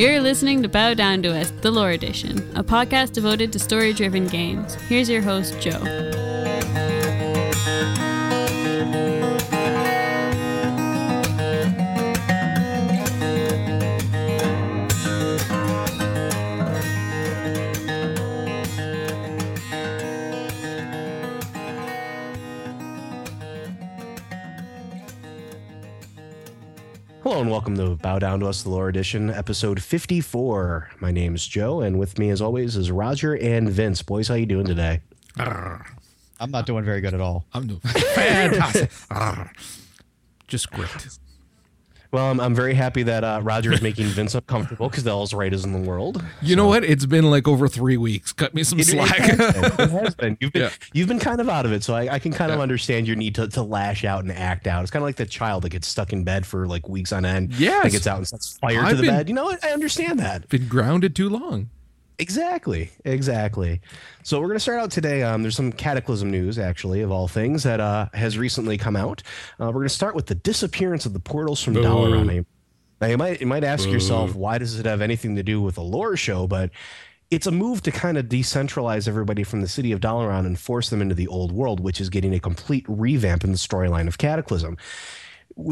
You're listening to Bow Down to Us, the Lore Edition, a podcast devoted to story driven games. Here's your host, Joe. Welcome to Bow Down to Us, the Lore Edition, episode 54. My name is Joe, and with me, as always, is Roger and Vince. Boys, how you doing today? I'm not doing very good at all. I'm doing fantastic. Just great. Well, I'm, I'm very happy that uh, Roger is making Vince uncomfortable because that was right as in the world. You know what? It's been like over three weeks. Cut me some It- it slack. has been. It has been. You've been Yeah. you've been kind of out of it, so I, I can kind of understand your need to, to lash out and act out. It's kind of like the child that gets stuck in bed for like weeks on end. Yeah, gets out and sets fire to the been- bed. You know what? I understand that. been grounded too long. Exactly, exactly. So we're going to start out today. Um, there's some cataclysm news, actually, of all things, that uh, has recently come out. Uh, we're going to start with the disappearance of the portals from Boo. Dalaran. Now you might you might ask yourself, why does it have anything to do with a lore show? But it's a move to kind of decentralize everybody from the city of Dalaran and force them into the old world, which is getting a complete revamp in the storyline of Cataclysm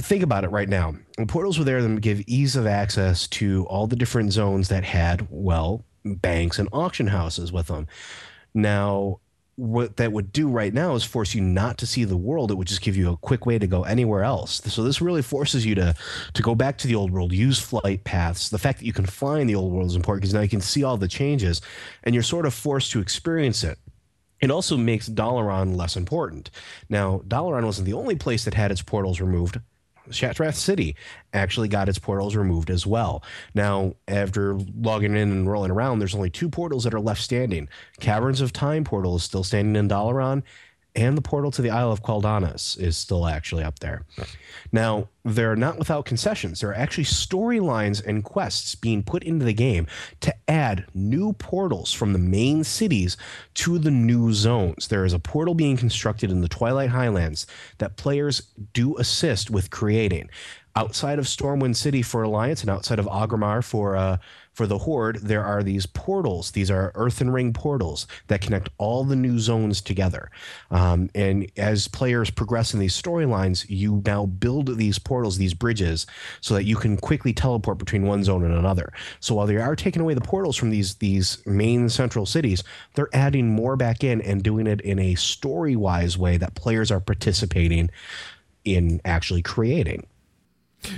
think about it right now. The portals were there to give ease of access to all the different zones that had, well, banks and auction houses with them. Now, what that would do right now is force you not to see the world. It would just give you a quick way to go anywhere else. So this really forces you to to go back to the old world, use flight paths. The fact that you can fly in the old world is important because now you can see all the changes, and you're sort of forced to experience it. It also makes Dalaran less important. Now, Dalaran wasn't the only place that had its portals removed. Shattrath City actually got its portals removed as well. Now, after logging in and rolling around, there's only two portals that are left standing. Caverns of Time portal is still standing in Dalaran, and the portal to the Isle of Quel'Danas is still actually up there. Now, they're not without concessions. There are actually storylines and quests being put into the game to add new portals from the main cities to the new zones. There is a portal being constructed in the Twilight Highlands that players do assist with creating. Outside of Stormwind City for Alliance and outside of Orgrimmar for uh, for the Horde, there are these portals. These are Earthen Ring portals that connect all the new zones together. Um, and as players progress in these storylines, you now build these portals, these bridges, so that you can quickly teleport between one zone and another. So while they are taking away the portals from these these main central cities, they're adding more back in and doing it in a story wise way that players are participating in actually creating.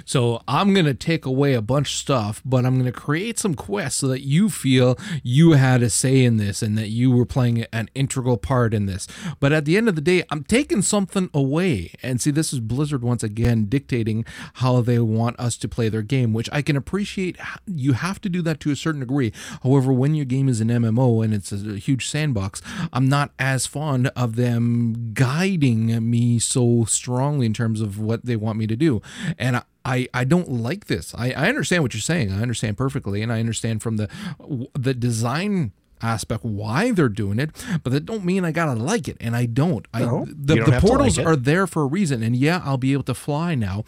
So I'm gonna take away a bunch of stuff, but I'm gonna create some quests so that you feel you had a say in this and that you were playing an integral part in this. But at the end of the day, I'm taking something away. And see, this is Blizzard once again dictating how they want us to play their game, which I can appreciate. You have to do that to a certain degree. However, when your game is an MMO and it's a huge sandbox, I'm not as fond of them guiding me so strongly in terms of what they want me to do. And I, I, I don't like this. I, I understand what you're saying. I understand perfectly, and I understand from the the design aspect why they're doing it, but that don't mean I gotta like it, and I don't. I the, don't the portals like are there for a reason, and yeah, I'll be able to fly now.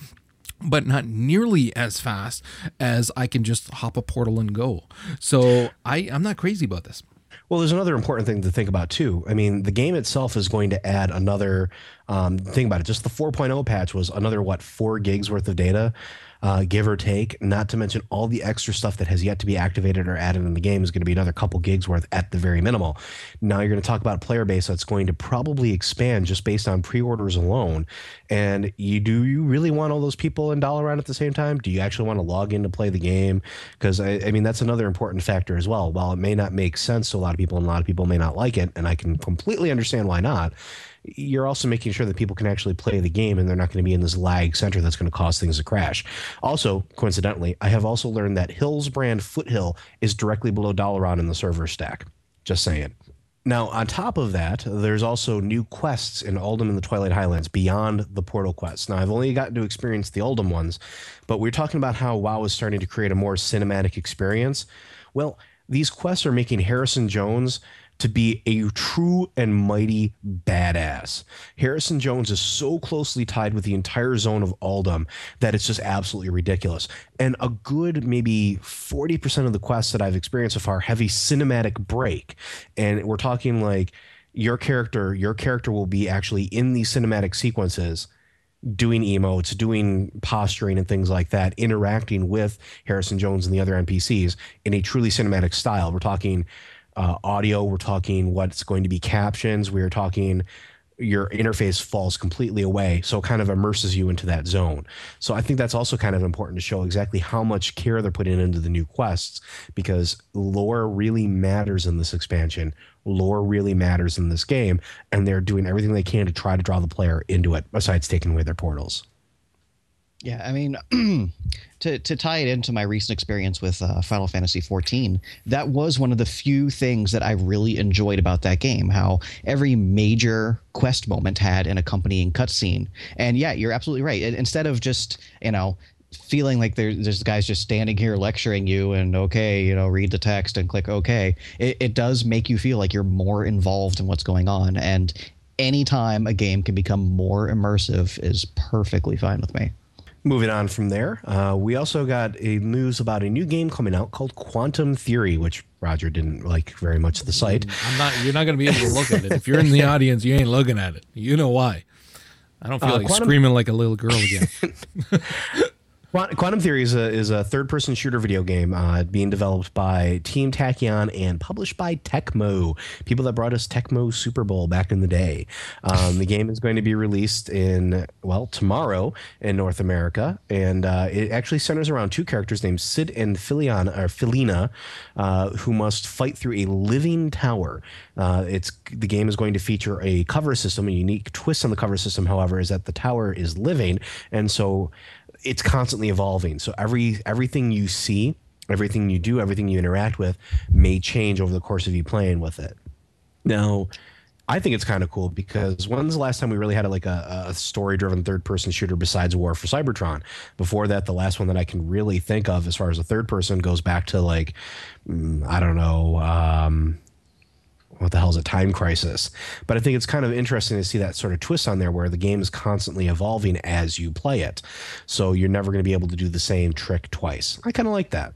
But not nearly as fast as I can just hop a portal and go. So I, I'm not crazy about this. Well, there's another important thing to think about too. I mean, the game itself is going to add another. Um, think about it. Just the 4.0 patch was another what four gigs worth of data, uh, give or take. Not to mention all the extra stuff that has yet to be activated or added in the game is going to be another couple gigs worth at the very minimal. Now you're going to talk about a player base that's going to probably expand just based on pre-orders alone. And you do you really want all those people in Dalaran at the same time? Do you actually want to log in to play the game? Because I, I mean that's another important factor as well. While it may not make sense to a lot of people and a lot of people may not like it, and I can completely understand why not. You're also making sure that people can actually play the game and they're not going to be in this lag center that's going to cause things to crash. Also, coincidentally, I have also learned that Hillsbrad Foothill is directly below Dalaran in the server stack. Just saying. Now, on top of that, there's also new quests in Uldum and the Twilight Highlands beyond the portal quests. Now, I've only gotten to experience the Uldum ones, but we're talking about how WoW is starting to create a more cinematic experience. Well, these quests are making Harrison Jones to be a true and mighty badass. Harrison Jones is so closely tied with the entire zone of Uldum that it's just absolutely ridiculous. And a good maybe 40% of the quests that I've experienced so far have a cinematic break. And we're talking like your character, your character will be actually in these cinematic sequences doing emotes, doing posturing and things like that, interacting with Harrison Jones and the other NPCs in a truly cinematic style. We're talking uh, audio, we're talking what's going to be captions, we're talking your interface falls completely away so it kind of immerses you into that zone. So i think that's also kind of important to show exactly how much care they're putting into the new quests because lore really matters in this expansion. Lore really matters in this game and they're doing everything they can to try to draw the player into it besides taking away their portals yeah, I mean, to to tie it into my recent experience with uh, Final Fantasy XIV, that was one of the few things that I really enjoyed about that game. How every major quest moment had an accompanying cutscene, and yeah, you're absolutely right. Instead of just you know feeling like there's this guy's just standing here lecturing you and okay you know read the text and click okay it, it does make you feel like you're more involved in what's going on and anytime a game can become more immersive is perfectly fine with me Moving on from there, uh, we also got a news about a new game coming out called Quantum Theory, which Roger didn't like very much the site. I'm not. You're not going to be able to look at it if you're in the audience. You ain't looking at it. You know why? I don't feel uh, like quantum- screaming like a little girl again. Quantum Theory is a, is a third person shooter video game uh, being developed by Team Tachyon and published by Tecmo, people that brought us Tecmo Super Bowl back in the day. Um, the game is going to be released in, well, tomorrow in North America. And uh, it actually centers around two characters named Sid and Filiana, or Filina, uh, who must fight through a living tower. Uh, it's The game is going to feature a cover system. A unique twist on the cover system, however, is that the tower is living. And so it's constantly evolving. So every everything you see, everything you do, everything you interact with may change over the course of you playing with it. Now, I think it's kind of cool because when's the last time we really had a, like a, a story-driven third-person shooter besides War for Cybertron? Before that, the last one that I can really think of as far as a third-person goes back to like mm, I don't know. Um, what the hell is a time crisis? But I think it's kind of interesting to see that sort of twist on there where the game is constantly evolving as you play it. So you're never going to be able to do the same trick twice. I kind of like that.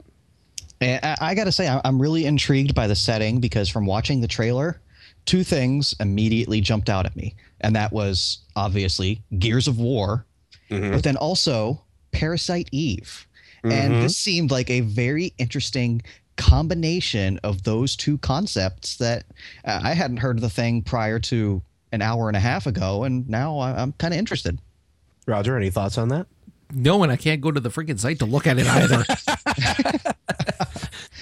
And I, got to say, I'm really intrigued by the setting because from watching the trailer, two things immediately jumped out at me. And that was obviously Gears of War, mm-hmm. but then also Parasite Eve. Mm-hmm. And this seemed like a very interesting combination of those two concepts that uh, I hadn't heard of the thing prior to an hour and a half ago, and now I'm kind of interested. Roger, any thoughts on that? No, and I can't go to the freaking site to look at it either.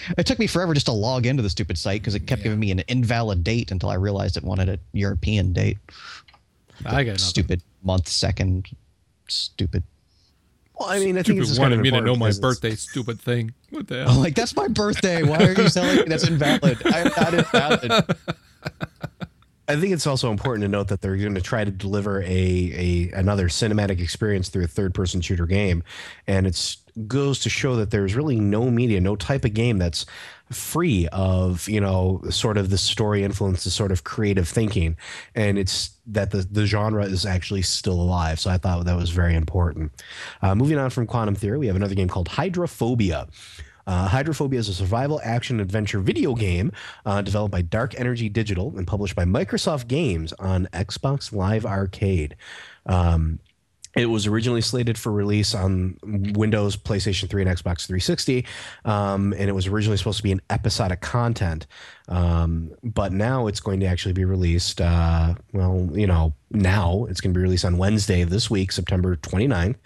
it took me forever just to log into the stupid site because it kept yeah. giving me an invalid date until I realized it wanted a European date. I got stupid month, second, stupid. Well, I mean, I think it's wanted me to know my birthday. Stupid thing. What the hell? I'm like, that's my birthday. Why are you telling me that's invalid? I'm not invalid. I think it's also important to note that they're going to try to deliver a, a another cinematic experience through a third person shooter game, and it goes to show that there's really no media, no type of game that's free of you know sort of the story influence, the sort of creative thinking, and it's that the the genre is actually still alive. So I thought that was very important. Uh, moving on from Quantum Theory, we have another game called Hydrophobia. Uh, Hydrophobia is a survival action adventure video game uh, developed by Dark Energy Digital and published by Microsoft Games on Xbox Live Arcade. Um, it was originally slated for release on Windows, PlayStation 3, and Xbox 360, um, and it was originally supposed to be an episodic content. Um, but now it's going to actually be released. Uh, well, you know, now it's going to be released on Wednesday this week, September 29th,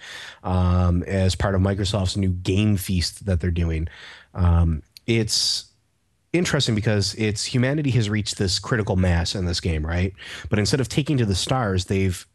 um, as part of Microsoft's new game feast that they're doing. Um, it's interesting because it's humanity has reached this critical mass in this game, right? But instead of taking to the stars, they've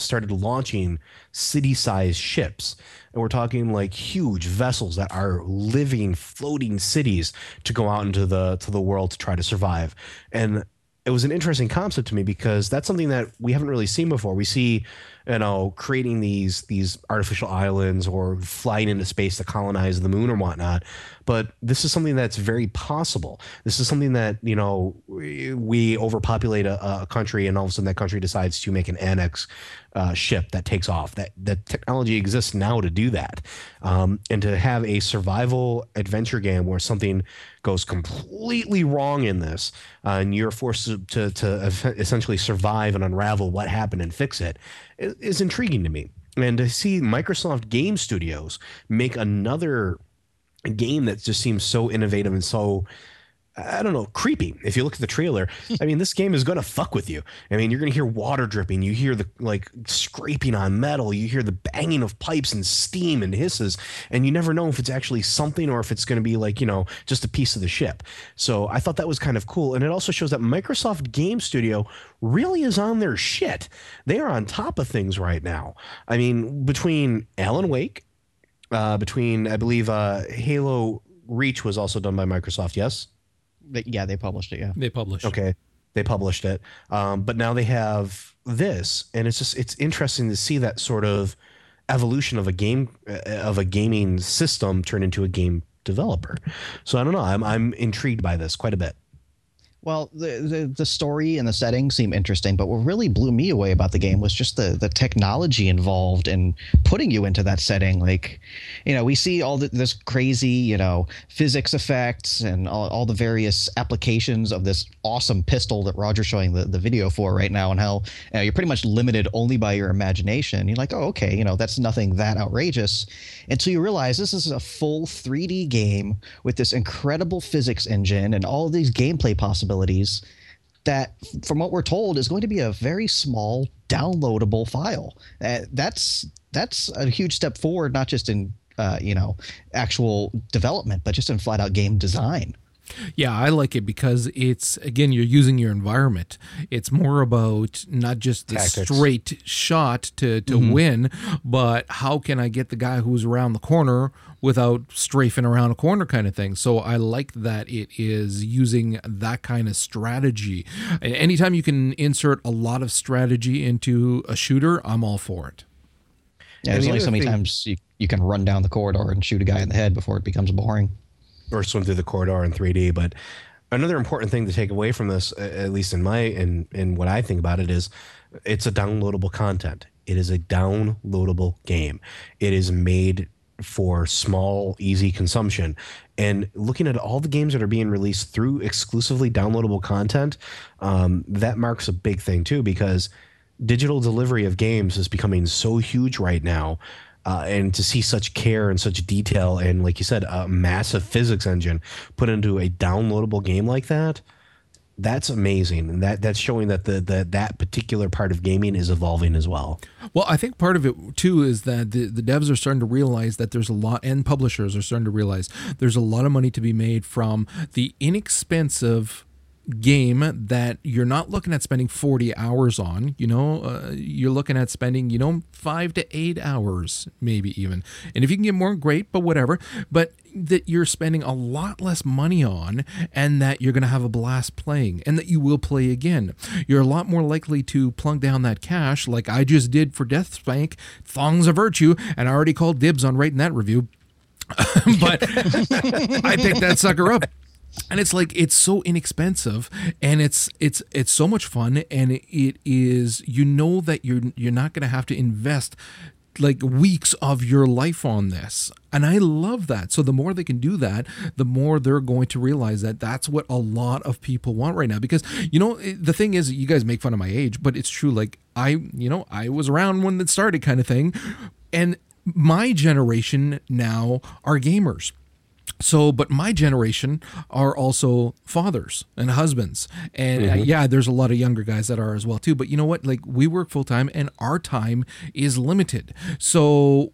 started launching city-sized ships. And we're talking like huge vessels that are living floating cities to go out into the to the world to try to survive. And it was an interesting concept to me because that's something that we haven't really seen before we see you know, creating these these artificial islands or flying into space to colonize the moon or whatnot. But this is something that's very possible. This is something that you know we, we overpopulate a, a, country, and all of a sudden that country decides to make an annex uh, ship that takes off. That that technology exists now to do that, um, and to have a survival adventure game where something goes completely wrong in this, uh, and you're forced to, to, essentially survive and unravel what happened and fix it, is intriguing to me. And to see Microsoft Game Studios make another game that just seems so innovative and so I don't know, creepy. If you look at the trailer, I mean, this game is going to fuck with you. I mean, you're going to hear water dripping. You hear the like scraping on metal. You hear the banging of pipes and steam and hisses. And you never know if it's actually something or if it's going to be like, you know, just a piece of the ship. So I thought that was kind of cool. And it also shows that Microsoft Game Studio really is on their shit. They are on top of things right now. I mean, between Alan Wake, uh, between I believe uh, Halo Reach was also done by Microsoft. Yes. Yeah, they published it. Yeah, they published. Okay, they published it, um, but now they have this, and it's just it's interesting to see that sort of evolution of a game uh, of a gaming system turn into a game developer. So I don't know. I'm I'm intrigued by this quite a bit. Well, the, the, the story and the setting seem interesting, but what really blew me away about the game was just the the technology involved in putting you into that setting. Like, you know, we see all the, this crazy, you know, physics effects and all, all the various applications of this awesome pistol that Roger's showing the, the video for right now, and how you know, you're pretty much limited only by your imagination. You're like, oh, okay, you know, that's nothing that outrageous until you realize this is a full 3D game with this incredible physics engine and all these gameplay possibilities that from what we're told is going to be a very small downloadable file. Uh, that's that's a huge step forward not just in uh, you know actual development but just in flat out game design yeah, I like it because it's again you're using your environment. It's more about not just the Tactics. straight shot to to mm-hmm. win, but how can I get the guy who's around the corner without strafing around a corner kind of thing. So I like that it is using that kind of strategy. Anytime you can insert a lot of strategy into a shooter, I'm all for it. Yeah, there's only so many thing, times you, you can run down the corridor and shoot a guy in the head before it becomes boring or swim through the corridor in 3D. But another important thing to take away from this, at least in my in in what I think about it, is it's a downloadable content. It is a downloadable game. It is made for small, easy consumption. And looking at all the games that are being released through exclusively downloadable content, um, that marks a big thing too, because digital delivery of games is becoming so huge right now uh, and to see such care and such detail and like you said a massive physics engine put into a downloadable game like that that's amazing. And that that's showing that the, the that particular part of gaming is evolving as well. Well i think part of it too is that the, the devs are starting to realize that there's a lot and publishers are starting to realize there's a lot of money to be made from the inexpensive game that you're not looking at spending 40 hours on you know uh, you're looking at spending you know five to eight hours maybe even. And if you can get more great but whatever. But that you're spending a lot less money on and that you're going to have a blast playing and that you will play again. You're a lot more likely to plunk down that cash like i just did for Deathspank thongs of virtue and i already called dibs on writing that review. But I picked that sucker up and it's like it's so inexpensive and it's it's it's so much fun and it is you know that you're you're not going to have to invest like weeks of your life on this. And i love that. So the more they can do that the more they're going to realize that that's what a lot of people want right now. Because you know eh, the thing is you guys make fun of my age but it's true. Like i you know i was around when it started kind of thing. And my generation now are gamers so but my generation are also fathers and husbands. And uh, mm-hmm. uh, yeah there's a lot of younger guys that are as well too. But you know what? Like we work full time and our time is limited. So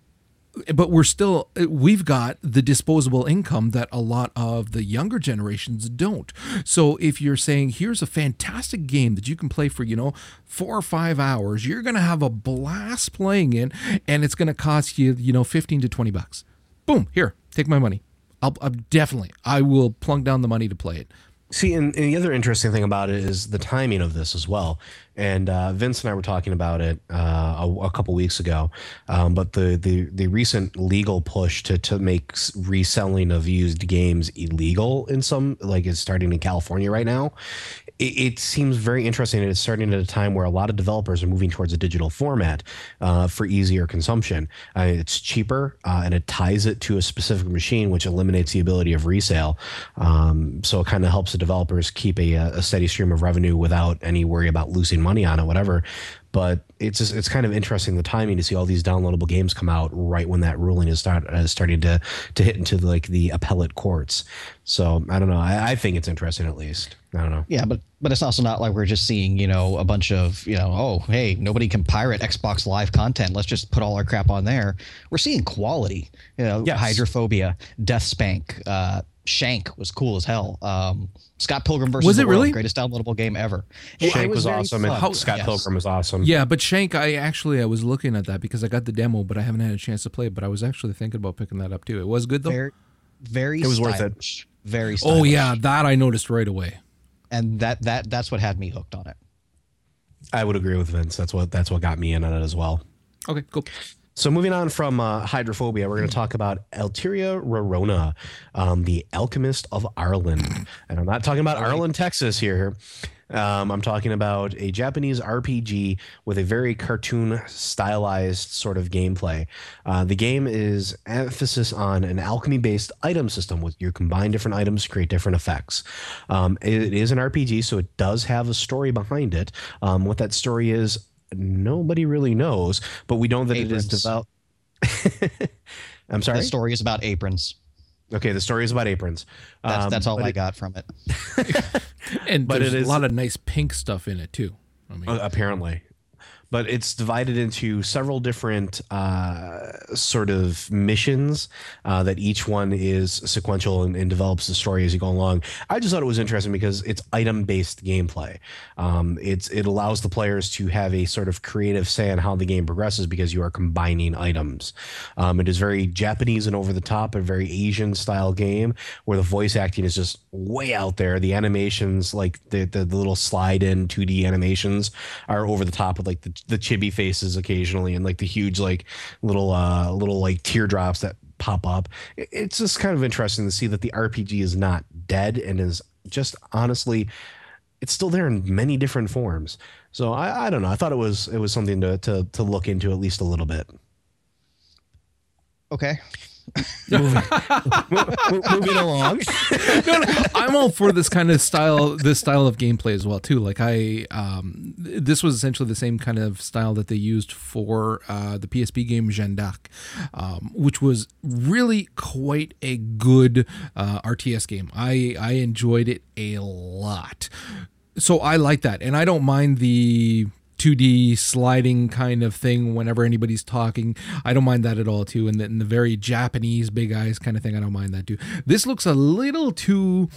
but we're still we've got the disposable income that a lot of the younger generations don't. So if you're saying here's a fantastic game that you can play for you know four or five hours. You're going to have a blast playing it and it's going to cost you you know 15 to 20 bucks. Boom here take my money I'll, I'll definitely I will plunk down the money to play it. See, and, and, the other interesting thing about it is the timing of this as well. And uh, Vince and I were talking about it uh, a, a couple weeks ago. Um, but the, the the recent legal push to to make reselling of used games illegal in some like it's starting in California right now. It, it seems very interesting, and it's starting at a time where a lot of developers are moving towards a digital format uh, for easier consumption. Uh, it's cheaper uh, and it ties it to a specific machine, which eliminates the ability of resale. Um, so it kind of helps the developers keep a, a steady stream of revenue without any worry about losing money on it, whatever. But it's just, it's kind of interesting the timing to see all these downloadable games come out right when that ruling is start is starting to to hit into the, like the appellate courts. So I don't know. I, I think it's interesting at least. I don't know. Yeah, but but it's also not like we're just seeing you know a bunch of you know oh hey nobody can pirate Xbox Live content. Let's just put all our crap on there. We're seeing quality. You know, Yes. Hydrophobia, Death Spank, uh, Shank was cool as hell. Um, Scott Pilgrim versus Was the it World, really? greatest downloadable game ever. It- it Shank was, very awesome, fun. and Scott Yes. Pilgrim was awesome. Yeah, but Shank, I actually I was looking at that because I got the demo, but I haven't had a chance to play it. But I was actually thinking about picking that up too. It was good though. Very, very. It was worth it. Very. Stylish. oh yeah, that I noticed right away. and that that that's what had me hooked on it. I would agree with Vince. That's what that's what got me in on it as well. Okay, cool. So moving on from uh, hydrophobia, we're going to talk about Atelier Rorona, um, the alchemist of Ireland, and I'm not talking about Ireland, Texas here. Um, I'm talking about a Japanese RPG with a very cartoon stylized sort of gameplay. Uh, the game is emphasis on an alchemy based item system with you combine different items to create different effects. Um, it is an RPG, so it does have a story behind it. Um, what that story is, nobody really knows, but we know that it is Aprons. developed. I'm sorry. The story is about aprons. Okay, the story is about aprons. That's Um, that's all I it- got from it. And But there's it a lot of nice pink stuff in it too. I mean, Uh, apparently. But it's divided into several different uh, sort of missions uh, that each one is sequential and, and develops the story as you go along. I just thought it was interesting because it's item based gameplay. Um, it's it allows the players to have a sort of creative say on how the game progresses because you are combining items. Um, it is very Japanese and over the top, a very Asian style game where the voice acting is just way out there. The animations, like the the, the little slide in 2D animations, are over the top with like the, the chibi faces occasionally and like the huge like little uh little like teardrops that pop up. It's just kind of interesting to see that the RPG is not dead and is just honestly it's still there in many different forms. So I, I don't know. I thought it was it was something to, to to look into at least a little bit. Okay. Moving along. no, no, I'm all for this kind of style, this style of gameplay as well too. Like I, um, this was essentially the same kind of style that they used for uh, the PSP game Jeanne d'Arc, um, which was really quite a good uh, RTS game. I I enjoyed it a lot. So I like that, and I don't mind the 2D sliding kind of thing whenever anybody's talking. I don't mind that at all too. And the, the very Japanese big eyes kind of thing, I don't mind that too. This looks a little too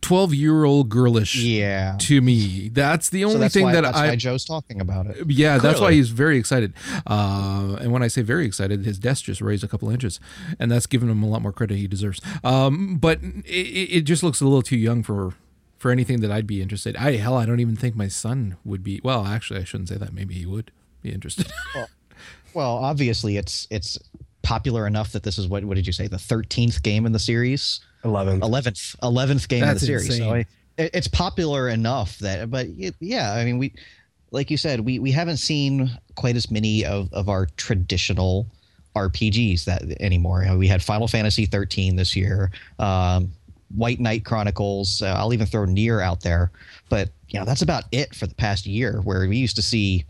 12 year old girlish Yeah. to me. That's the only So that's thing why, that that's I. why Joe's talking about it. yeah, that's why he's very excited. Uh, and when I say very excited, his desk just raised a couple inches, and that's giving him a lot more credit he deserves. Um, but it it just looks a little too young for for anything that I'd be interested. I hell, I don't even think my son would be. Well, actually, I shouldn't say that. Maybe he would be interested. Well, obviously it's it's popular enough that this is what what did you say the 13th game in the series? Eleven. 11th 11th game That's in the series. insane. So I, it, it's popular enough that but it, yeah, I mean we like you said we we haven't seen quite as many of of our traditional RPGs that anymore. We had Final Fantasy 13 this year. Um White Knight Chronicles. Uh, I'll even throw Nier out there, but you know that's about it for the past year. Where we used to see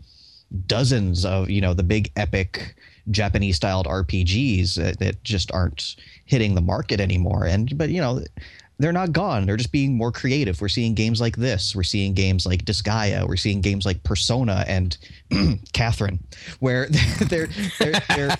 dozens of you know the big epic Japanese styled RPGs that, that just aren't hitting the market anymore. And but you know they're not gone. They're just being more creative. We're seeing games like this. We're seeing games like Disgaea. We're seeing games like Persona and Catherine, where they're they're they're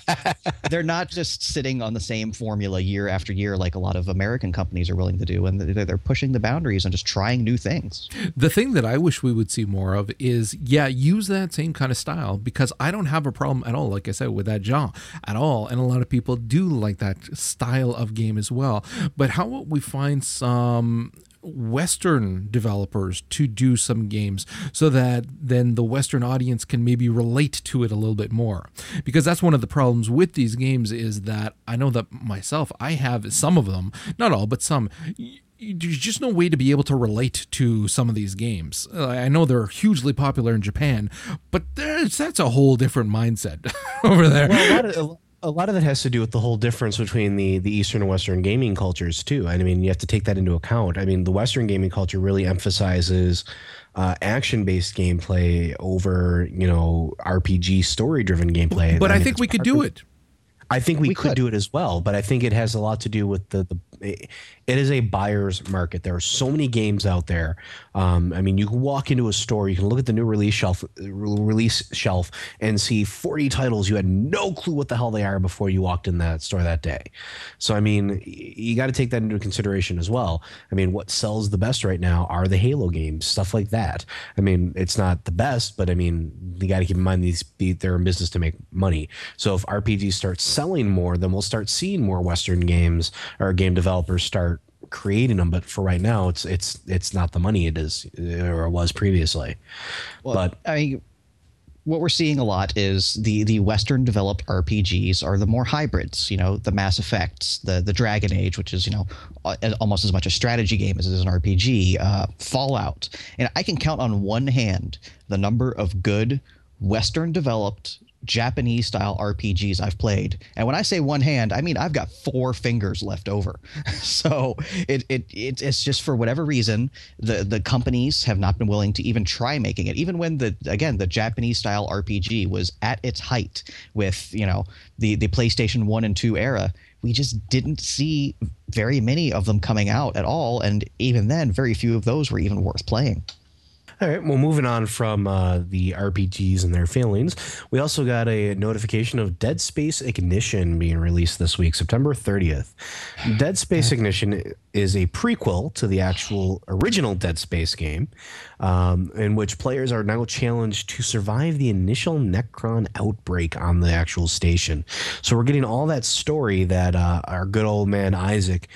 they're not just sitting on the same formula year after year like a lot of American companies are willing to do, and they're, they're pushing the boundaries and just trying new things. The thing that I wish we would see more of is, yeah, use that same kind of style because I don't have a problem at all, like I said, with that genre at all. And a lot of people do like that style of game as well. But how about we find some Western developers to do some games so that then the Western audience can maybe relate to it a little bit more. Because that's one of the problems with these games is that I know that myself, I have some of them, not all, but some there's just no way to be able to relate to some of these games. I know they're hugely popular in Japan, but that's a whole different mindset over there. Well, a, lot of, that has to do with the whole difference between the the Eastern and Western gaming cultures too. I mean, you have to take that into account. I mean, the Western gaming culture really emphasizes uh, action based gameplay over you know RPG story driven gameplay. But I, I think we could do it. I think we, we could, could, do it as well, but I think it has a lot to do with the, the it is a buyer's market. There are so many games out there. Um, I mean, you can walk into a store, you can look at the new release shelf, release shelf, and see 40 titles you had no clue what the hell they are before you walked in that store that day. So, I mean, you got to take that into consideration as well. I mean, what sells the best right now are the Halo games, stuff like that. I mean, it's not the best, but I mean, you got to keep in mind these they're in business to make money. So, if RPGs start selling more, then we'll start seeing more Western games or game developers start creating them. But for right now it's it's it's not the money it is or it was previously. Well, but i mean what we're seeing a lot is the the western developed rpgs are the more hybrids you know the mass effects the the dragon age which is you know almost as much a strategy game as it is an rpg uh, fallout. And i can count on one hand the number of good western developed Japanese style RPGs I've played. And when I say one hand, I mean I've got four fingers left over. so it, it, it it's just for whatever reason the the companies have not been willing to even try making it. Even when the again the Japanese style RPG was at its height with you know the the PlayStation One and Two era, we just didn't see very many of them coming out at all. And even then, very few of those were even worth playing. All right. Well, moving on from uh, the RPGs and their failings, we also got a notification of Dead Space Ignition being released this week, September 30th. Dead Space Ignition is a prequel to the actual original Dead Space game, um, in which players are now challenged to survive the initial Necron outbreak on the actual station. So we're getting all that story that uh, our good old man Isaac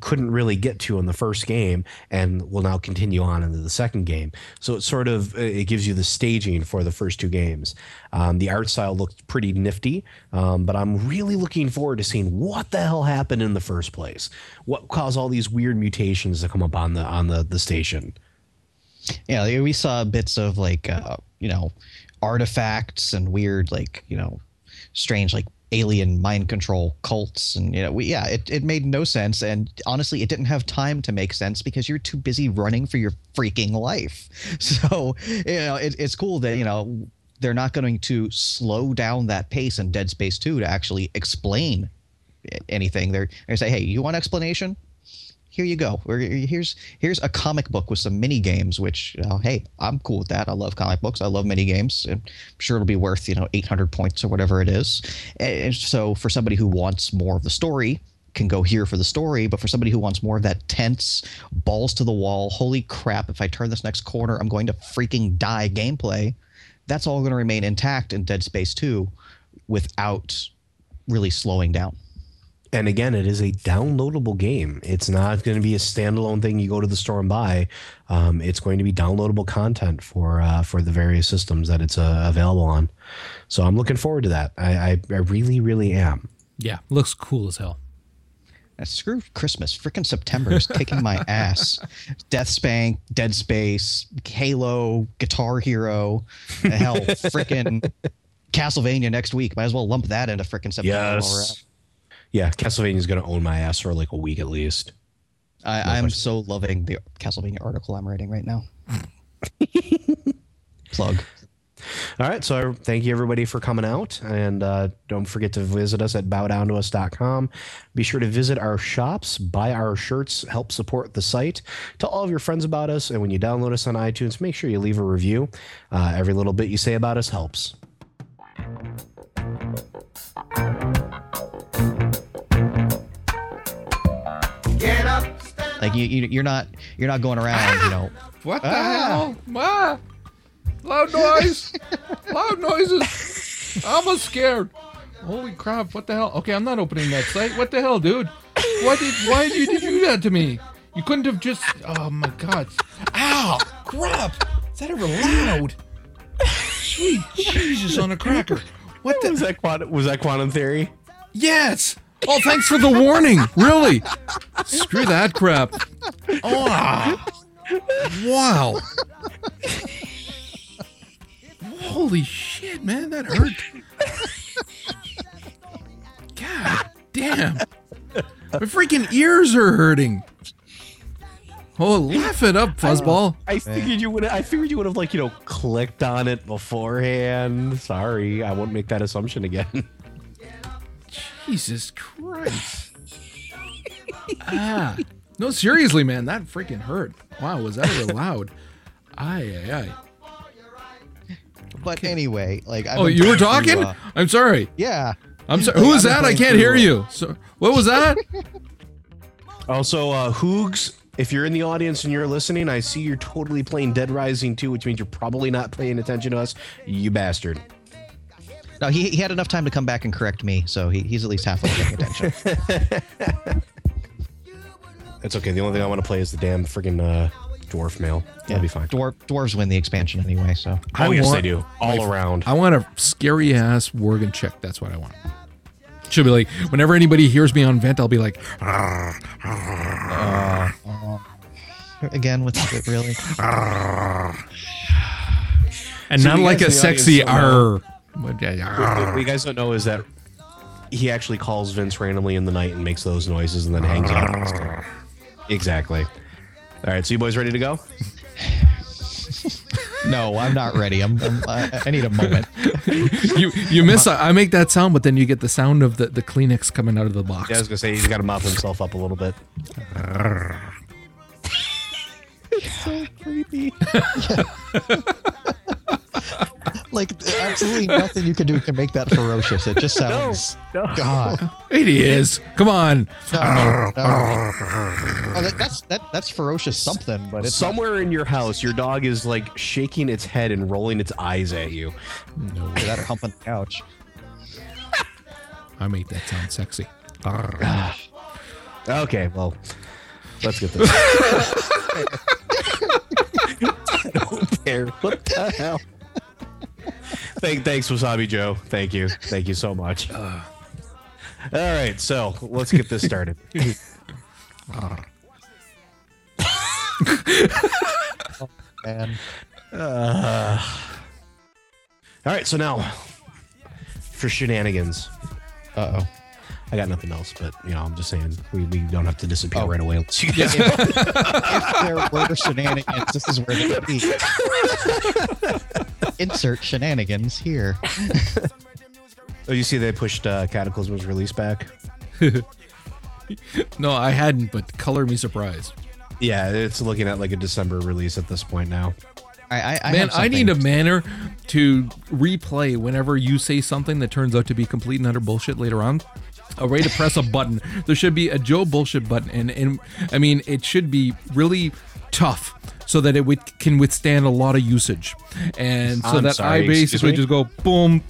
couldn't really get to in the first game, and will now continue on into the second game. So it sort of it gives you the staging for the first two games. Um, the art style looked pretty nifty, um, but I'm really looking forward to seeing what the hell happened in the first place. What caused all these weird mutations to come up on the on the the station? Yeah, we saw bits of like uh, you know artifacts and weird like you know strange like alien mind control cults and you know we, yeah it, it made no sense. And honestly it didn't have time to make sense because you're too busy running for your freaking life. So you know it, it's cool that you know they're not going to slow down that pace in dead space 2 to actually explain anything. They're to say hey you want explanation here you go. Here's here's a comic book with some mini games. Which know, hey, I'm cool with that. I love comic books. I love mini games. I'm sure it'll be worth you know 800 points or whatever it is. And so for somebody who wants more of the story, can go here for the story, but for somebody who wants more of that tense, balls to the wall, holy crap, if I turn this next corner, I'm going to freaking die gameplay, that's all going to remain intact in Dead Space 2 without really slowing down and again, it is a downloadable game. It's not going to be a standalone thing you go to the store and buy. Um, it's going to be downloadable content for uh, for the various systems that it's uh, available on. So I'm looking forward to that. I, I, I really, really am. Yeah, looks cool as hell. Uh, screw Christmas. Freaking September is kicking my ass. Deathspank, Dead Space, Halo, Guitar Hero, hell, freaking Castlevania next week. Might as well lump that into freaking September. Yes. Yeah, Castlevania is going to own my ass for like a week at least. I, I'm so loving the Castlevania article I'm writing right now. Plug. All right. So thank you everybody for coming out. And uh, don't forget to visit us at bowdowntous.com. Be sure to visit our shops, buy our shirts, help support the site. Tell all of your friends about us. And when you download us on iTunes, make sure you leave a review. Uh, every little bit you say about us helps. Like you, you are not you're not going around, ah! you know. What the ah! hell? Ah! Loud noise! Loud noises! I'm scared. Holy crap! What the hell? Okay, I'm not opening that site. What the hell, dude? Why did why did you do that to me? You couldn't have just. Oh my god! Ow! Crap! Is that ever loud? Sweet Jesus on a cracker! What Was the? that quantum, was that quantum theory? Yes. Oh, thanks for the warning. Really? Screw that crap. Oh. Wow. Holy shit, man, that hurt. God damn. My freaking ears are hurting. Oh, laugh it up, fuzzball. I figured you would. I figured you would have like you know clicked on it beforehand. Sorry, I won't make that assumption again. Jesus Christ. ah. No, seriously, man, that freaking hurt. Wow, was that ever loud? Aye, aye, aye. But anyway, like I've Oh, you were trying to, talking? uh, I'm sorry. yeah. I'm sorry. Like, Who was that? I can't hear you. So, what was that? Also, uh, Hoogs, if you're in the audience and you're listening, I see you're totally playing Dead Rising 2, which means you're probably not paying attention to us. You bastard. No, he, he had enough time to come back and correct me, so he, he's at least halfway paying attention. It's okay. The only thing I want to play is the damn friggin' uh, dwarf male. That'll be fine. Dwarf, dwarves win the expansion anyway, so Oh, yes, want- they do. All around. I want a scary ass Worgen chick. That's what I want. She'll be like, whenever anybody hears me on vent, I'll be like, again with it really. and So not you like guys a in the audience sexy don't know. R. What- yeah, yeah, What you guys don't know is that he actually calls Vince randomly in the night and makes those noises and then hangs up. exactly. All right, so you boys ready to go? No, I'm not ready. I'm, I'm I, I need a moment. You you miss. I make that sound, but then you get the sound of the, the Kleenex coming out of the box. Yeah, I was gonna say he's got to mop himself up a little bit. it's so creepy. Like absolutely nothing you can do can make that ferocious. It just sounds. God. It is. Come on. No, no, no. Oh, that, that's that that's ferocious something, but it's not Somewhere in your house, your dog is like shaking its head and rolling its eyes at you. No, that humping the couch. I made that sound sexy. Ah. Okay, well, let's get this. I don't care. What the hell? Thank, thanks, Wasabi Joe. Thank you. Thank you so much. All right, so let's get this started. Man. All right, so now for shenanigans. Uh oh. I got nothing else, but you know, I'm just saying we, we don't have to disappear Oh. right away. Unless you guys if there were shenanigans, this is where they would be. Insert shenanigans here. Oh, you see they pushed uh, Cataclysm's release back. No, I hadn't, but color me surprised. Yeah, it's looking at like a December release at this point now. I, I, I Man, I need a manner to replay whenever you say something that turns out to be complete and utter bullshit later on. A way to press a button. There should be a Joe bullshit button, and and I mean it should be really tough so that it can withstand a lot of usage, and so I'm that sorry, I basically just go boom.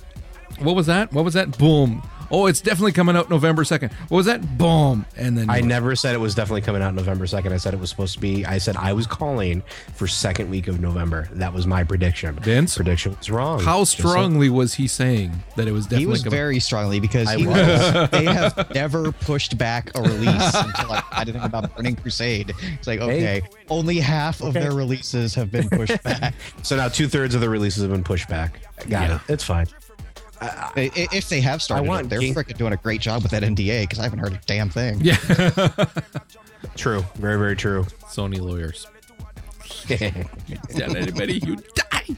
What was that? What was that? Boom. Oh, it's definitely coming out November second. What was that? Boom. And then I never said it was definitely coming out November 2nd. I said it was supposed to be, I said I was calling for second week of November. That was my prediction. Vince? Prediction was wrong. How Just so- strongly was he saying that it was definitely He was coming? very strongly because I he was. was. they have never pushed back a release until I had to think about Burning Crusade. It's like, okay, only half of their releases have been pushed back. So now two thirds of the releases have been pushed back. Got Yeah. it. It's fine. I- I- if they have started, I want it, they're Game- freaking doing a great job with that NDA because I haven't heard a damn thing. Yeah. True. Very, very true. Sony lawyers. Tell anybody you die.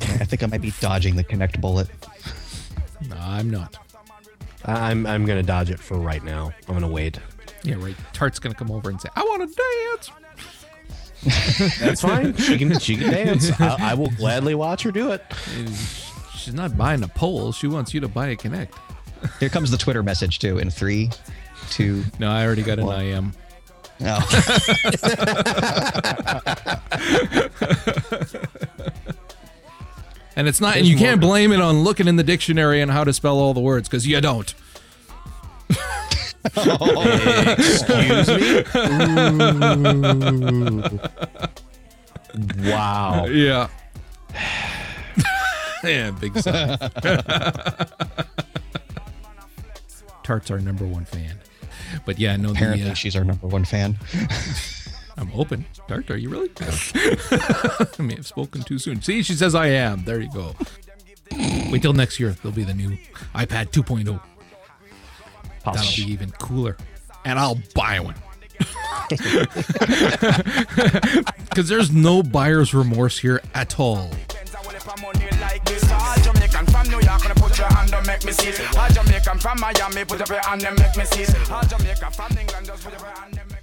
I think I might be dodging the Kinect bullet. No, I'm not. I'm, I'm going to dodge it for right now. I'm going to wait. Yeah, right. Tart's gonna come over and say, "I want to dance." That's fine. she can, she can dance. I, I will gladly watch her do it. She's not buying a pole. She wants you to buy a Kinect. Here comes the Twitter message too in three, two. No, I already got an What? IM. Oh. And it's not, and There's you can't more. blame it on looking in the dictionary and how to spell all the words because you don't. Excuse me. Ooh. Wow. Yeah. Yeah, big sigh. Tart's our number one fan. But yeah, no, Apparently, the, uh, she's our number one fan. I'm open. Tart, are you really? I may have spoken too soon. See, she says I am. There you go. Wait till next year. There'll be the new iPad 2.0. That'll be even cooler. And I'll buy one. Because there's no buyer's remorse here at all like this. All Jamaican from New York, gonna put your hand up, make me see. All Jamaican from Miami, put up your hand and make me see. All Jamaican from England, just put up your hand and